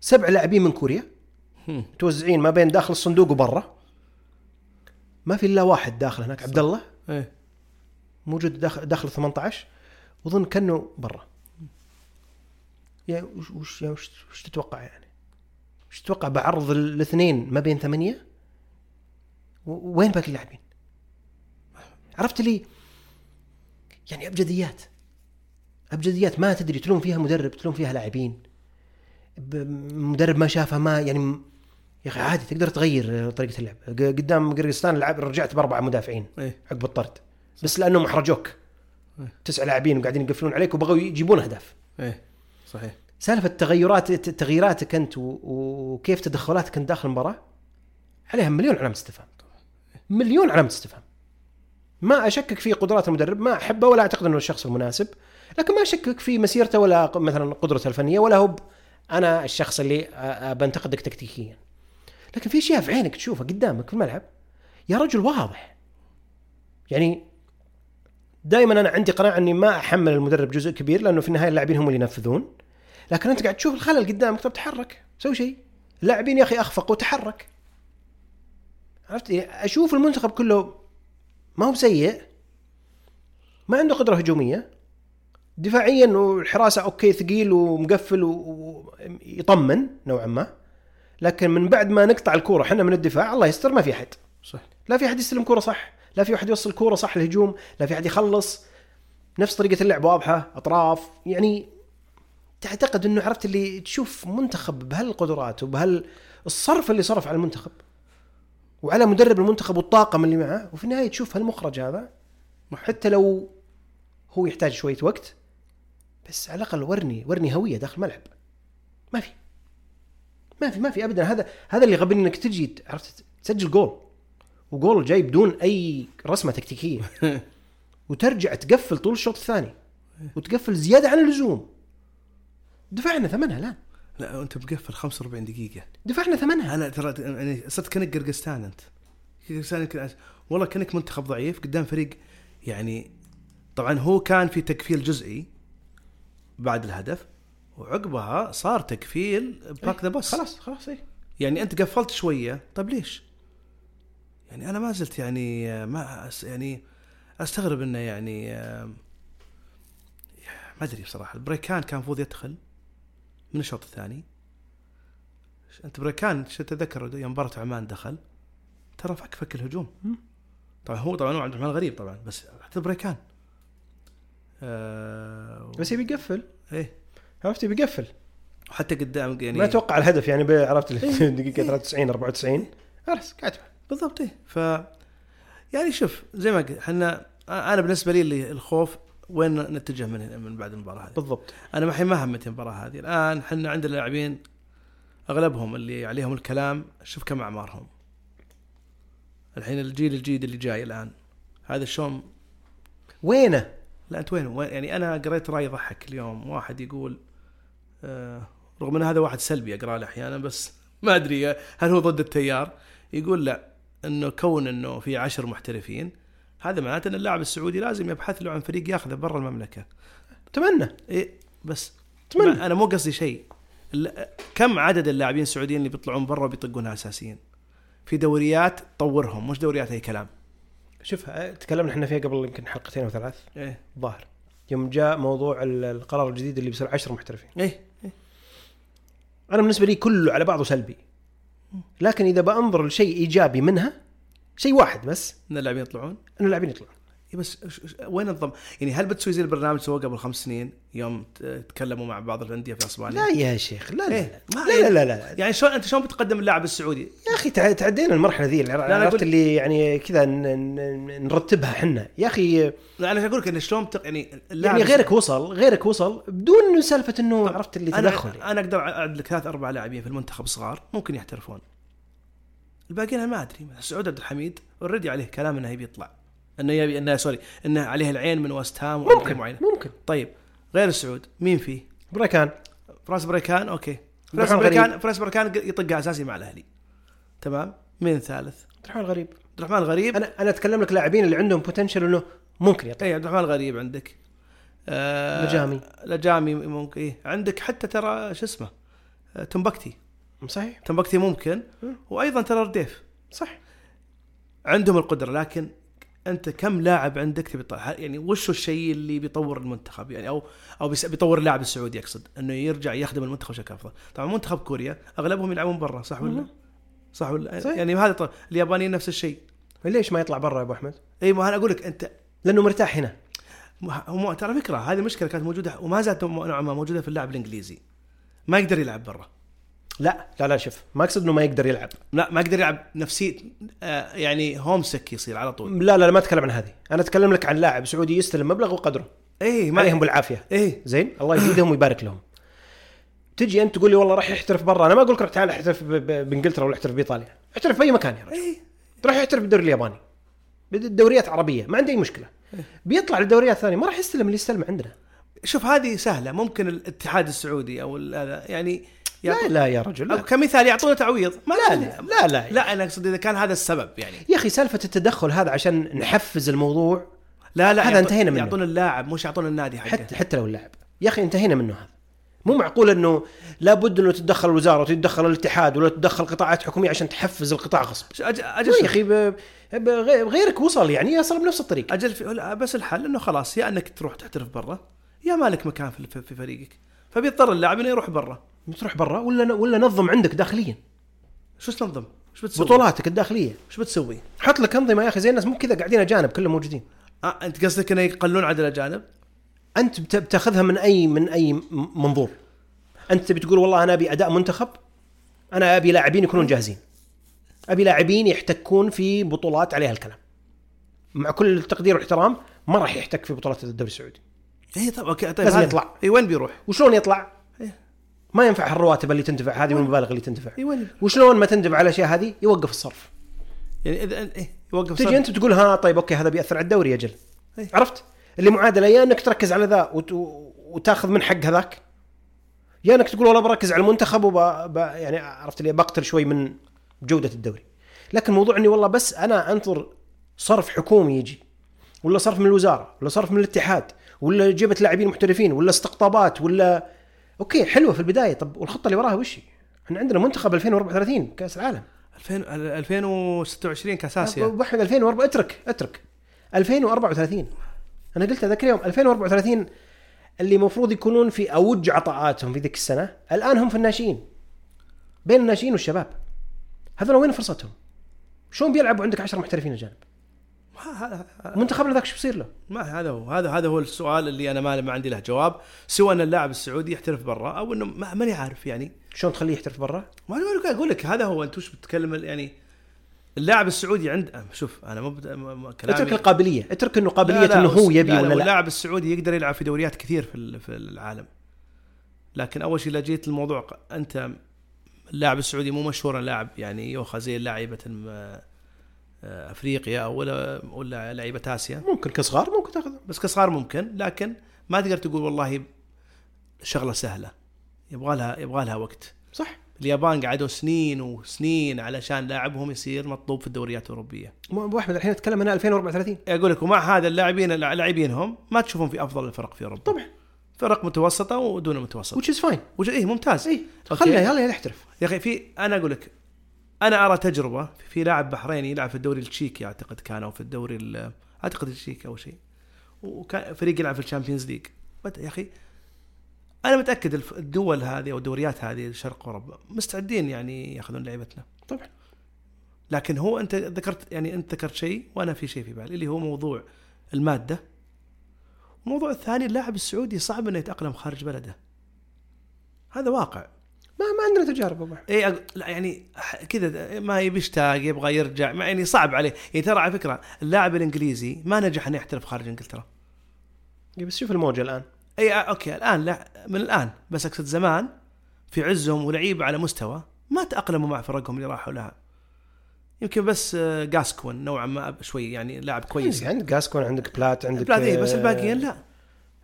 سبع لاعبين من كوريا. متوزعين ما بين داخل الصندوق وبرا. ما في إلا واحد داخل هناك عبد الله إيه. موجود داخل داخل ال 18 واظن كأنه برا. يعني وش وش وش, وش تتوقع يعني؟ وش تتوقع بعرض ال- الاثنين ما بين ثمانية؟ وين باقي اللاعبين؟ عرفت لي؟ يعني أبجديات. أبجديات ما تدري تلوم فيها مدرب تلوم فيها لاعبين. مدرب ما شافها ما يعني يا أخي عادي تقدر تغير طريقة اللعب. قدام قرقستان لعب رجعت بأربعة مدافعين إيه. عقب الطرد. بس لأنهم أحرجوك. تسع لاعبين وقاعدين يقفلون عليك وبغوا يجيبون أهداف. إيه. صحيح. سالفة تغيرات تغييراتك أنت وكيف تدخلاتك أنت داخل المباراة؟ عليها مليون علامة استفهام. مليون علامه استفهام ما أشكك في قدرات المدرب ما أحبه ولا أعتقد إنه الشخص المناسب لكن ما أشكك في مسيرته ولا مثلا قدرته الفنية ولا هو أنا الشخص اللي بنتقدك تكتيكيا. لكن في أشياء في عينك تشوفها قدامك في الملعب يا رجل واضح. يعني دائما أنا عندي قناعة إني ما أحمل المدرب جزء كبير لأنه في النهاية اللاعبين هم اللي ينفذون. لكن أنت قاعد تشوف الخلل قدامك طب تحرك سوي شيء. اللاعبين يا أخي أخفقوا تحرك. عرفت؟ أشوف المنتخب كله ما هو سيء ما عنده قدرة هجومية. دفاعيا والحراسة أوكي ثقيل ومقفل ويطمن نوعا ما. لكن من بعد ما نقطع الكورة إحنا من الدفاع الله يستر ما في أحد. صح لا في أحد يستلم كورة صح لا في أحد يوصل كورة صح الهجوم لا في أحد يخلص. نفس طريقة اللعب واضحة أطراف يعني تعتقد إنه عرفت اللي تشوف منتخب بهالقدرات وبهال الصرف اللي صرف على المنتخب. وعلى مدرب المنتخب والطاقم اللي معه وفي النهاية تشوف هالمخرج هذا. حتى لو هو يحتاج شوية وقت بس على الأقل ورني ورني هوية داخل الملعب. ما في. ما في ما في ابدا. هذا هذا اللي يغبني إنك تجي عرفت تسجل جول. وجول جاي بدون أي رسمة تكتيكية. <laughs> وترجع تقفل طول الشوط الثاني. وتقفل زيادة عن اللزوم. دفعنا ثمنها الآن. لا أنت مقفل 45 دقيقة. دفعنا ثمنها. أنا ترى يعني صرت كأنك قرقستان أنت. قرقستان والله كأنك منتخب ضعيف قدام فريق يعني طبعا هو كان في تقفيل جزئي بعد الهدف وعقبها صار تقفيل باك ذا بس خلاص خلاص إيه. يعني أنت قفلت شوية. طيب ليش؟ يعني أنا ما زلت يعني ما أس يعني أستغرب إنه يعني ما أدري بصراحة. البريكان كان المفروض يدخل. من الشوط الثاني. أنت بريكان شو تتذكر يوم مباراة عمان دخل ترى فك فك الهجوم. طبعا هو طبعا هو عبد الرحمن غريب طبعا بس حتى بريكان آه بس يبي يقفل. إيه. عرفت؟ يبي يقفل. حتى قدام يعني ما أتوقع الهدف يعني عرفت؟ الدقيقه 93 94 خلاص قاعد. بالضبط إيه. ف يعني شوف زي ما قلت إحنا أنا بالنسبة لي اللي الخوف وين نتجه من هنا من بعد المباراة هذه؟ بالضبط. أنا ما حي ما همتني المباراة هذه. الآن إحنا عندنا لاعبين أغلبهم اللي عليهم الكلام شوف كم أعمارهم. الحين الجيل الجديد اللي جاي الآن هذا شلون؟ وينه؟ لا أنت وين- يعني أنا قريت رأي يضحك اليوم. واحد يقول آه رغم إن هذا واحد سلبي أقرأ له أحيانا بس ما أدري هل هو ضد التيار؟ يقول لا إنه كون إنه في عشر محترفين هذا معناته إن اللاعب السعودي لازم يبحث له عن فريق ياخذه برا المملكة. أتمنى. إيه بس أتمنى. ما- أنا مو قصدي شيء. كم عدد اللاعبين السعوديين اللي بيطلعون برا وبيطقونها أساسيين؟ في دوريات طورهم. مش دوريات أي كلام. شوف تكلمنا إحنا فيها قبل يمكن حلقتين أو ثلاث. إيه. ظاهر يوم جاء موضوع ال- القرار الجديد اللي بيصير 10 محترفين. إيه. أنا بالنسبة لي كله على بعضه سلبي. لكن إذا بأنظر لشيء إيجابي منها شيء واحد بس إن اللاعبين يطلعون انه اللاعبين يطلعون إيه بس وين الضم؟ يعني هل بتسوي زي البرنامج سووه قبل خمس سنين يوم تكلموا مع بعض الأندية في أسبانيا؟ لا يا شيخ لا لا إيه، لا, لا, لا, لا, يعني شلون أنت شلون بتقدم اللاعب السعودي؟ يا أخي تع- تعدينا المرحلة ذي أنا عرفت اللي يعني كذا نرتبها إحنا يا أخي لا أنا أقول لك إن شلون بتق... يعني اللاعب يعني غيرك وصل غيرك وصل بدون سالفة إنه عرفت اللي أنا تدخل يعني. أنا أقدر أعد لك ثلاث أربع لاعبين في المنتخب صغار ممكن يحترفون الباقيين أنا ما أدري. سعود عبد الحميد already عليه كلام إنه يبي يطلع. إنه يبي إنه sorry إنه عليه العين من وست هام ممكن معينة. ممكن. طيب غير سعود مين فيه؟ بريكان. فراس بريكان okay. فراس بريكان فراس بريكان يطقها أساسي مع الأهلي. تمام؟ مين الثالث؟ عبد الرحمن الغريب عبد الرحمن الغريب أنا أنا أتكلم لك لاعبين اللي عندهم بوتنشل إنه ممكن يطلع اي عبد الرحمن الغريب عندك. آه لجامي. لجامي ممكن. إيه. عندك حتى ترى شو اسمه؟ آه تمبكتي صحيح. تمبكتي ممكن. وأيضا ترى رديف. صح عندهم القدرة لكن أنت كم لاعب عندك تبي؟ يعني وش الشيء اللي بيطور المنتخب؟ يعني أو أو بيطور اللاعب السعودي أقصد إنه يرجع يخدم المنتخب بشكل أفضل. طبعا منتخب كوريا أغلبهم يلعبون برا صح ولا. صح ولا؟ صحيح. يعني هذا طبعا. اليابانيين نفس الشيء. ليش ما يطلع برا يا أبو أحمد؟ إي ما أنا أقول لك انت لأنه مرتاح هنا. هم ترى فكرة هذه مشكلة كانت موجودة وما زالت نوعا ما موجودة في اللاعب الإنجليزي. ما يقدر يلعب برا. لا. لا لا شوف ما أقصد إنه ما يقدر يلعب. لا ما يقدر يلعب نفسيه آه يعني هوم سك يصير على طول. لا لا لا ما أتكلم عن هذه. أنا أتكلم لك عن لاعب سعودي يستلم مبلغ وقدره. اي ما عليهم بالعافية. إيه. زين؟ الله يزيدهم ويبارك لهم. تجي أنت تقول لي والله راح يحترف برا. أنا ما أقول لك تعال احترف بإنجلترا ولا احترف بإيطاليا. احترف في اي مكان يا رجل. إيه. راح يحترف بالدوري الياباني. بالدوريات عربية ما عندي أي مشكلة. بيطلع للدوريات الثانية ما راح يستلم اللي يستلم عندنا. شوف هذه سهلة. ممكن الاتحاد السعودي أو هذا يعني لا لا يا رجل لا. كمثال يعطونا تعويض. ما لا لا لا لا, لا أنا أقصد إذا كان هذا السبب يعني. يا أخي سالفة التدخل هذا عشان نحفز الموضوع لا لا هذا يعطون- انتهينا منه. يعطون اللاعب مش يعطون النادي حقه. حتى حتى لو اللاعب. يا أخي انتهينا منه هذا. مو معقول إنه لابد إنه تتدخل الوزارة وتتدخل الاتحاد ولا تتدخل قطاعات حكومية عشان تحفز القطاع غصب. أج- أجل يا. أخي ب- ب- غير- غيرك وصل يعني يصل بنفس الطريق أجل في لا، بس الحل إنه خلاص يا إنك تروح تحترف برا يا مالك مكان في- في فريقك. فبيضطر اللاعب إنه يروح برا. تروح برا ولا ولا نظم عندك داخليا شو تنظم؟ شو بتسوي؟ بطولاتك الداخلية شو بتسوي؟ حط لك أنظمة يا أخي زي الناس مو كذا قاعدين أجانب كلهم موجودين آه أنت قصدك إنه يقللون عدد الاجانب؟ أنت بت- بتاخذها من اي من أي منظور أنت تبي تقول والله أنا أبي أداء منتخب أنا أبي لاعبين يكونون جاهزين أبي لاعبين يحتكون في بطولات عليها الكلام مع كل التقدير والاحترام ما راح يحتك في بطولات الدوري السعودي اي طب okay طيب لازم يطلع. اي وين بيروح؟ وشلون يطلع. ما ينفع الرواتب اللي تندفع هذه والمبالغ اللي تندفع؟ وشلون ما تندفع على الاشياء هذه؟ يوقف الصرف. يعني اذا إيه يوقف تجي صرف. أنت تقول ها طيب okay هذا بيأثر على الدوري أجل. إيه. عرفت؟ اللي معادله يا إنك تركز على ذا وت... وتاخذ من حق هذاك. يا إنك تقول والله بركز على المنتخب وب... ب... يعني عرفت اللي بقتل شوي من جودة الدوري. لكن موضوع إني والله بس أنا انطر صرف حكومي يجي ولا صرف من الوزارة ولا صرف من الاتحاد ولا جبت لاعبين محترفين ولا استقطابات ولا okay حلوة في البداية. طب والخطة اللي وراها وش هي؟ إحنا عندنا منتخب 2034 كأس العالم. 2000 2026 كأس آسيا. ابو احمد 2004 اترك اترك. 2034 أنا قلت ذاك اليوم 2034 اللي المفروض يكونون في أوج عطاءاتهم في ذيك السنة الآن هم في الناشئين. بين الناشئين والشباب. هذول وين فرصتهم؟ شلون بيلعبوا عندك 10 محترفين اجانب؟ منتخبنا ذاك شو بيصير له؟ ما هذا هو هذا هذا هو السؤال اللي أنا ما ما عندي له جواب. سوى ان اللاعب السعودي يحترف برا أو إنه ما- ماني عارف يعني. شلون تخليه يحترف برا؟ ما أنا أقول لك هذا هو. أنت وش بتتكلم يعني اللاعب السعودي عند شوف أنا مو بد... م- م- كلامي اترك القابلية اترك إنه قابلية لا إنه هو يبي لا لا ولا لا اللاعب السعودي يقدر يلعب في دوريات كثير في في العالم. لكن أول شيء لجيت الموضوع ق- أنت اللاعب السعودي مو مشهور لاعب يعني يؤخذ زي لاعيبه م- أفريقيا ولا ولا لعيبة آسيا. ممكن كصغار ممكن تاخذه بس كصغار ممكن لكن ما تقدر تقول والله شغلة سهلة. يبغى لها يبغى لها وقت. صح. اليابان قعدوا سنين وسنين علشان لاعبهم يصير مطلوب في الدوريات الأوروبية. ابو أحمد الحين أتكلم هنا 2034 أقول لك ومع هذا اللاعبين لاعبينهم ما تشوفهم في أفضل الفرق في أوروبا. طبعا. فرق متوسطة ودون which is fine. وج... إيه ممتاز. اي أوكي. خله يلا يحترف يا أخي في أنا أقول لك أنا أرى تجربة في لاعب بحريني يلعب في الدوري التشيكي أعتقد كان أو في الدوري ال- أعتقد التشيكي أو شيء. وكان فريق يلعب في ال Champions League. يا أخي أنا متأكد الدول هذه أو الدوريات هذه شرق أوروبا مستعدين يعني يأخذون لعيبتنا. طبعا. لكن هو أنت ذكرت يعني أنت ذكرت شيء وأنا في شيء في بالي اللي هو موضوع المادة. الموضوع الثاني اللاعب السعودي صعب إنه يتأقلم خارج بلده. هذا واقع. ما ما عندنا تجارب أبو. اي أق... لا يعني كذا ما يبي يشتاق يبغى يرجع ما يعني صعب عليه. يعني ترى على فكرة اللاعب الإنجليزي ما نجح إنه يحترف خارج إنجلترا. إيه، بس شوف الموجه الآن. اي آه، okay الآن لا من الآن. بس أقصد زمان في عزهم ولعيبة على مستوى ما تأقلموا مع فرقهم اللي راحوا لها. يمكن بس آه، جاسكوين نوعا ما شوي يعني لاعب كويس. عندك جاسكوين عندك بلات عندك لا إيه، بس آه، الباقيين لا.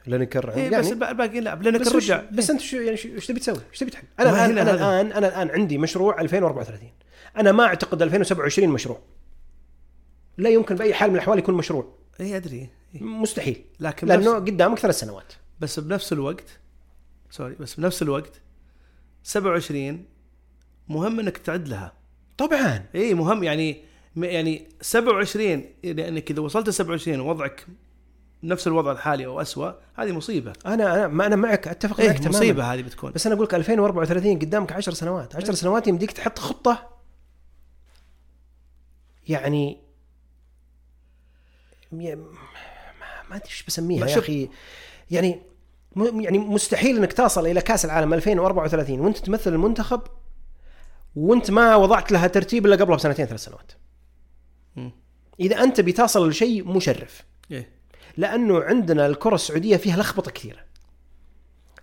لينيكر إيه يعني بس الب- الباقيين لا لانك بس, رجع بس أنت شو يعني شو- إيش تبي تسوي؟ إيش تبي تحل؟ أنا الان أنا. الان أنا الآن عندي مشروع 2034 أنا ما أعتقد 2027 مشروع. لا يمكن بأي حال من الأحوال يكون مشروع. اي أدري. إيه. مستحيل. لكن لأنه قدامك ثلاث سنوات. بس بنفس الوقت سوري بس بنفس الوقت 27 مهم إنك تعد لها. طبعا. اي مهم. يعني يعني 27 لانك إذا وصلت 27 ووضعك نفس الوضع الحالي أو اسوء هذه مصيبة. أنا أنا ما أنا معك أتفق إيه معك تماما. مصيبة هذه بتكون. بس أنا أقول لك 2034 قدامك 10 سنوات. 10 سنوات يمديك تحط خطة. يعني ما ما أدري إيش بسميها يا أخي. يعني م- يعني مستحيل إنك تصل إلى كأس العالم 2034 وأنت تمثل المنتخب وأنت ما وضعت لها ترتيب إلا قبلها بسنتين ثلاث سنوات. مم. إذا أنت بتصل لشيء مشرف. إيه. لأنه عندنا الكرة السعودية فيها لخبطة كثيرة.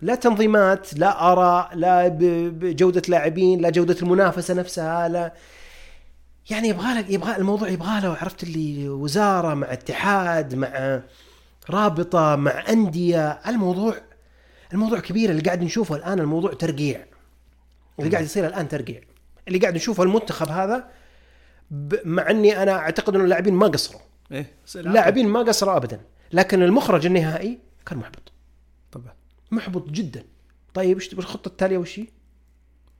لا تنظيمات لا آراء لا بجوده لاعبين لا جودة المنافسة نفسها لا. يعني يبغى لك يبغى الموضوع يبغى له عرفت اللي وزارة مع اتحاد مع رابطة مع أندية. الموضوع الموضوع كبير. اللي قاعد نشوفه الآن الموضوع ترقيع. اللي قاعد يصير الآن ترقيع. اللي قاعد نشوفه المنتخب هذا مع إني أنا أعتقد إنه اللاعبين ما قصروا. إيه اللاعبين ما قصروا ابدا. لكن المخرج النهائي كان محبط طبعا محبط جدا طيب إيش الخطة التالية وش هي؟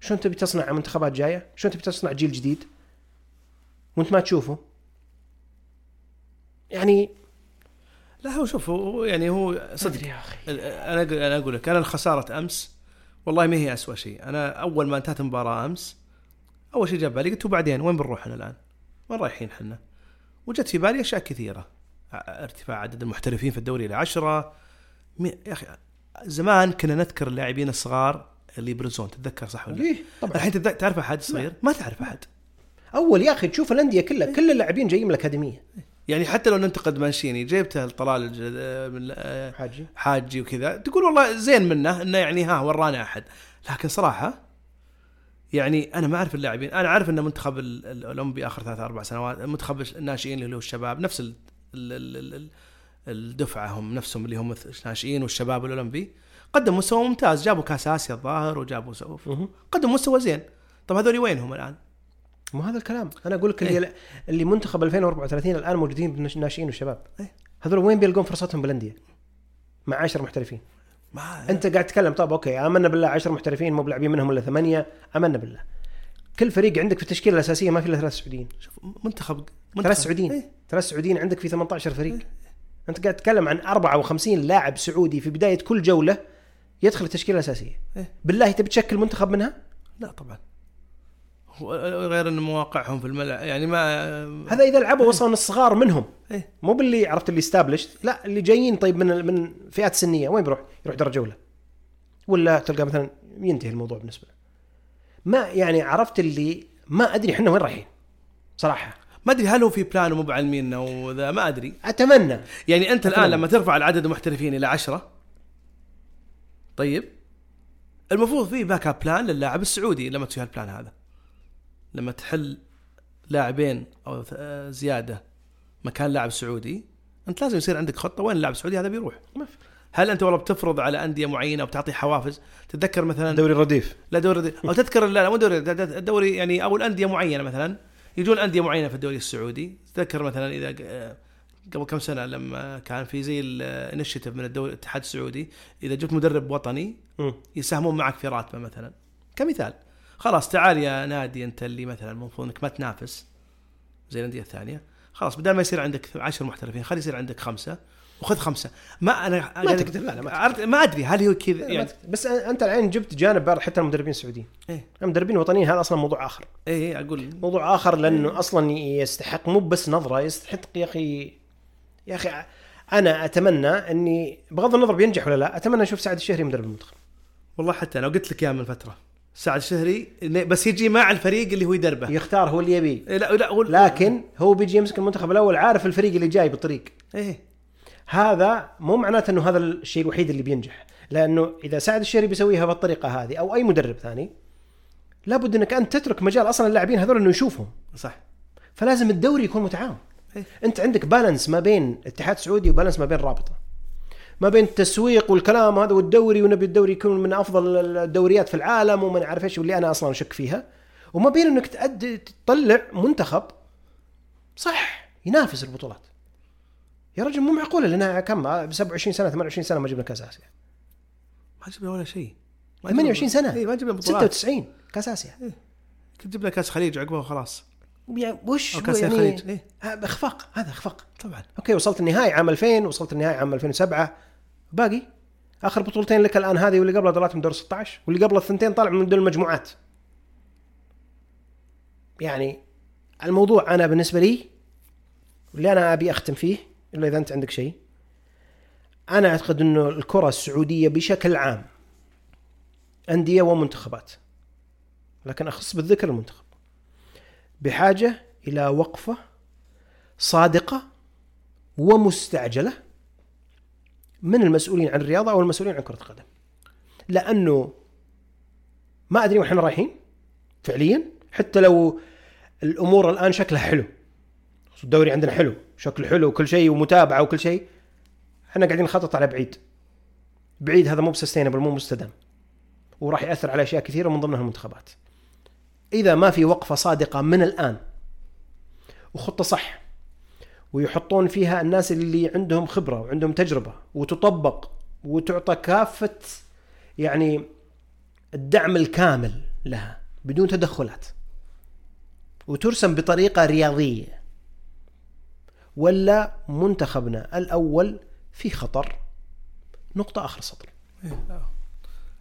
شلون تبي تصنع منتخبات جاية؟ شلون تبي تصنع جيل جديد؟ وأنت ما تشوفه؟ يعني لا هو شوف هو يعني هو صدق يا أخي أنا أنا أقول لك أنا الخسارة أمس والله ما هي اسوء شيء أنا أول ما انتهت المباراة أمس أول شيء جاء بالي قلت وبعدين وين بنروح إحنا الآن؟ وين رايحين إحنا؟ وجت في بالي أشياء كثيرة ارتفاع عدد المحترفين في الدوري إلى عشرة. مي- يا أخي زمان كنا نذكر اللاعبين الصغار اللي يبرزون تتذكر صح ولا لا؟ ليه؟ طبعا. الحين تعرف أحد صغير؟ ما تعرف أحد. أول يا أخي تشوف الأندية كلها كل اللاعبين جايين من الأكاديمية. يعني حتى لو ننتقد مانشيني جبته الطلال الج- آه، من آه، حاجي. حاجي وكذا. تقول والله زين منه إنه يعني ها ورانا أحد. لكن صراحة يعني أنا ما أعرف اللاعبين. أنا عارف إن منتخب ال- الأولمبي آخر ثلاث أربع سنوات منتخب الناشئين اللي هو الشباب نفس الدفعه هم نفسهم اللي هم الناشئين والشباب الأولمبي قدم مستوى ممتاز جابوا كأس آسيا الظاهر وجابوا سوف مه. قدم مستوى زين طب هذول وينهم الآن؟ مو هذا الكلام أنا أقول لك اللي اللي منتخب 2034 الآن موجودين بالناشئين والشباب إيه. هذول وين بيلقون فرصتهم بالأندية؟ مع 10 محترفين ما أنت قاعد تتكلم طب أوكي آمنا بالله 10 محترفين مو بلاعبين منهم إلا ثمانية آمنا بالله كل فريق عندك في التشكيلة الأساسية ما في إلا ثلاث سعوديين. شوف منتخب منتخب. ثلاث سعوديين. إيه. ثلاث سعوديين عندك في 18 فريق. أنت قاعد تتكلم عن 54 لاعب سعودي في بداية كل جولة يدخل التشكيلة الأساسية. إيه. بالله تبي تشكل منتخب منها؟ لا طبعا. غير إن مواقعهم في الملعب يعني ما هذا إذا لعبوا وصلوا الصغار منهم. إيه. مو باللي عرفت اللي استابلشت لا اللي جايين طيب من من فئات سنيه وين بيروح؟ يروح درجة أولى. ولا تلقى مثلا ينتهي الموضوع بالنسبة له. ما يعني عرفت اللي ما أدري إحنا وين رايحين صراحة. ما أدري هل هو في plan ومو بعلميننا وذا ما أدري. أتمنى. يعني أنت الآن أتمنى. لما ترفع العدد المحترفين إلى عشرة طيب المفروض في backup plan للاعب السعودي لما تسوي هال plan هذا. لما تحل لاعبين أو زيادة مكان لاعب سعودي أنت لازم يصير عندك خطة وين اللاعب السعودي هذا بيروح. ما في. هل أنت والله بتفرض على أندية معينة وبتعطي حوافز؟ تتذكر مثلا دوري الرديف لا دوري أو تذكر لا لا مو دوري الدوري يعني أو الأندية معينة مثلا. يجون أندية معينة في الدوري السعودي. تذكر مثلا إذا ق- قبل كم سنة لما كان في زي الانشيتيف من الدوري الاتحاد السعودي. إذا جبت مدرب وطني. يساهمون معك في راتبه مثلا. كمثال. خلاص تعال يا نادي أنت اللي مثلا المفروض إنك ما تنافس. زي الأندية الثانية. خلاص بدل ما يصير عندك عشر محترفين خلي يصير عندك خمسة وخذ خمسة. ما أنا ما تقدر، لا، لا، ما ما, ما أدري هل هو كذا يعني. يعني بس أنت الحين جبت جانب حتى المدربين السعوديين. إيه. المدربين الوطنيين هذا أصلا موضوع آخر. إيه أقول. موضوع آخر لأنه أصلا يستحق مو بس نظرة يستحق يا أخي يا أخي أنا أتمنى إني بغض النظر بينجح ولا لا أتمنى أشوف سعد الشهري مدرب المنتخب. والله حتى أنا قلت لك اياها من فترة. سعد الشهري بس يجي مع الفريق اللي هو يدربه. يختار هو اللي يبيه لا لا وال- لكن هو بيجي يمسك المنتخب الأول عارف الفريق اللي جاي بالطريق. إيه. هذا مو معناته إنه هذا الشيء الوحيد اللي بينجح. لأنه إذا سعد الشهري بيسويها بالطريقة هذه أو أي مدرب ثاني لابد إنك أنت تترك مجال أصلا اللاعبين هذول إنه يشوفهم. صح. فلازم الدوري يكون متعاون. إيه. أنت عندك بالانس ما بين اتحاد سعودي وبالانس ما بين رابطة. ما بين التسويق والكلام هذا والدوري ونبي الدوري يكون من أفضل الدوريات في العالم وما نعرف إيش واللي أنا أصلا أشك فيها. وما بين إنك تأدي تطلع منتخب صح ينافس البطولات. يا رجل مو معقوله لنا كم ب 27 سنة 28 سنة ما جبنا كأس آسيا. ما جبنا ولا شيء. ما 28 سنة. اي ما جبنا بطولات. 96 كأس آسيا. كنت جبنا كأس خليج عقبه وخلاص. يعني وش كأس يعني؟ الخليج إيه. أخفاق هذا أخفاق. طبعا. أوكي وصلت النهائي عام 2000 وصلت النهائي عام 2007 باقي؟ آخر بطولتين لك الآن هذه واللي قبلها طلعت من دور 16 واللي قبل الثنتين طالع من دور المجموعات. يعني الموضوع أنا بالنسبة لي اللي أنا أبي أختم فيه إلا إذا أنت عندك شيء أنا أعتقد إنه الكرة السعودية بشكل عام أندية ومنتخبات لكن أخص بالذكر المنتخب بحاجة إلى وقفة صادقة ومستعجلة من المسؤولين عن الرياضة أو المسؤولين عن كرة القدم. لأنه ما أدري وين إحنا رايحين فعليا حتى لو الأمور الآن شكلها حلو. الدوري عندنا حلو، شكله حلو وكل شيء ومتابعة وكل شيء. إحنا قاعدين نخطط على بعيد. بعيد هذا مو بسستينبل مو مستدام. وراح يأثر على أشياء كثيرة من ضمنها المنتخبات. إذا ما في وقفة صادقة من الآن وخطة صح ويحطون فيها الناس اللي عندهم خبرة وعندهم تجربة وتطبق وتعطى كافة يعني الدعم الكامل لها بدون تدخلات وترسم بطريقة رياضية. ولا منتخبنا الأول في خطر. نقطة آخر السطر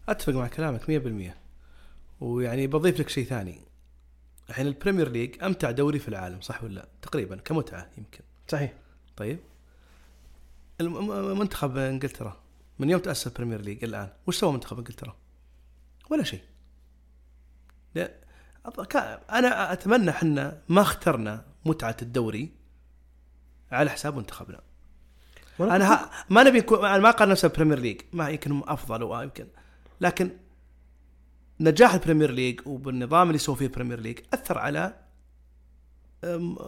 أتفق مع كلامك 100% ويعني بضيف لك شيء ثاني. الحين ال Premier League أمتع دوري في العالم صح ولا لا؟ تقريبا كمتعة يمكن. صحيح. طيب. منتخب إنجلترا من يوم تأسس ال Premier League الآن وش سوى منتخب إنجلترا؟ ولا شيء. أنا أتمنى إحنا ما اخترنا متعة الدوري على حساب منتخبنا. أنا ها ما نبي يكون أنا ما قارن نفسه بال Premier League ما يمكن أفضل ويمكن لكن نجاح ال Premier League وبالنظام اللي سووا فيه ال Premier League أثر على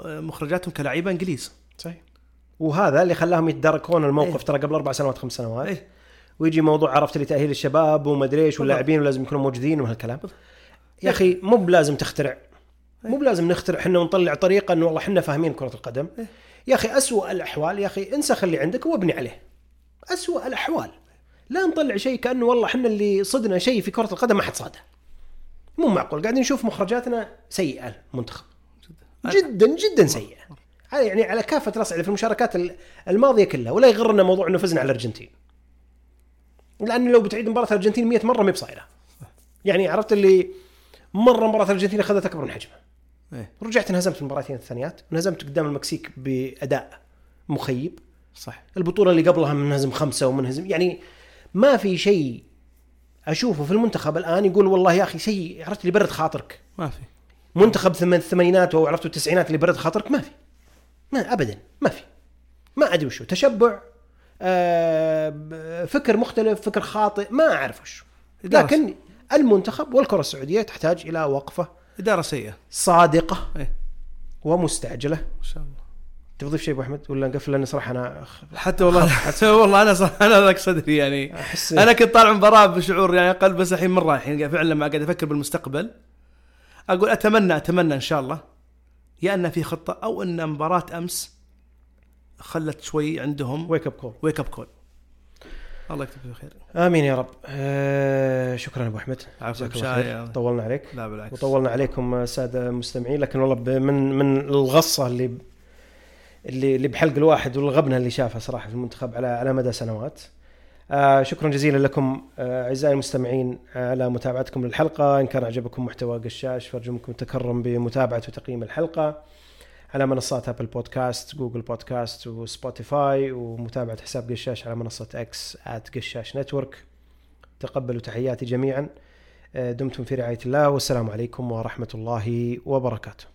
مخرجاتهم كلاعيبه إنجليز. صحيح. وهذا اللي خلاهم يتداركون الموقف إيه. ترى قبل أربع سنوات خمس سنوات. إيه. ويجي موضوع عرفت لي تأهيل الشباب وما أدري إيش واللاعبين ولازم يكونوا موجودين وهالكلام. يا أخي مو بلازم تخترع. مو بلازم نخترع إحنا ونطلع طريقة إنه والله إحنا فاهمين كرة القدم. يا أخي أسوأ الأحوال يا أخي انسخ اللي عندك وابني عليه. أسوأ الأحوال. لا نطلع شيء كأنه والله إحنا اللي صدنا شيء في كرة القدم ما حد صاده مو معقول. قاعدين نشوف مخرجاتنا سيئة المنتخب. جدا. جدا سيئة. على- يعني على كافة الاصعده في المشاركات ال- الماضية كلها ولا يغرنا موضوع إنه فزنا على الأرجنتين. لأن لو بتعيد مباراة الأرجنتين 100 مرة ما بصايره يعني عرفت اللي مرة مباراة الأرجنتين أخذت أكبر من حجمها. إيه. رجعت انهزمت في المباراتين الثانيات انهزمت قدام المكسيك بأداء مخيب. صح. البطولة اللي قبلها منهزم خمسة ومنهزم يعني ما في شيء أشوفه في المنتخب الآن يقول والله يا أخي شيء عرفت اللي برد خاطرك. ما في. منتخب ثم- الثمانينات أو عرفتوا التسعينات اللي برد خاطرك ما في. ما ابدا ما في. ما أدري وشو. تشبع آه فكر مختلف فكر خاطئ ما أعرف وشو. لكن المنتخب والكرة السعودية تحتاج إلى وقفة إدارة سيئة. صادقة إيه. ومستعجلة. ان شاء الله. تبي تضيف شيء أبو أحمد؟ ولا نقفل؟ لأن صراحة أنا حتى والله <laughs> حتى والله أنا صح أنا ضاق صدري يعني. أحس أنا كنت طالع مباراة بشعور يعني أقل بس الحين مرة الحين فعلا لما قاعد أفكر بالمستقبل. أقول أتمنى أتمنى إن شاء الله. يا أن في خطة أو أن مباراة أمس خلت شوي عندهم wake up call wake up call الله يكتب فيه خير آمين يا رب. آه شكرا أبو أحمد. عفوا طولنا عليك. لا بالعكس. وطولنا عليكم الساده المستمعين. لكن والله من من الغصة اللي اللي اللي بحلق الواحد والغبنة اللي شافها صراحة في المنتخب على على مدى سنوات. آه شكرا جزيلا لكم آه أعزائي المستمعين آه، على متابعتكم للحلقة. إن كان عجبكم محتوى قشاش فارجو منكم التكرم بمتابعة وتقييم الحلقة. على منصات Apple Podcasts Google Podcasts و Spotify ومتابعة حساب قشاش على منصة X @قشاش network تقبلوا تحياتي جميعا. دمتم في رعاية الله والسلام عليكم ورحمة الله وبركاته.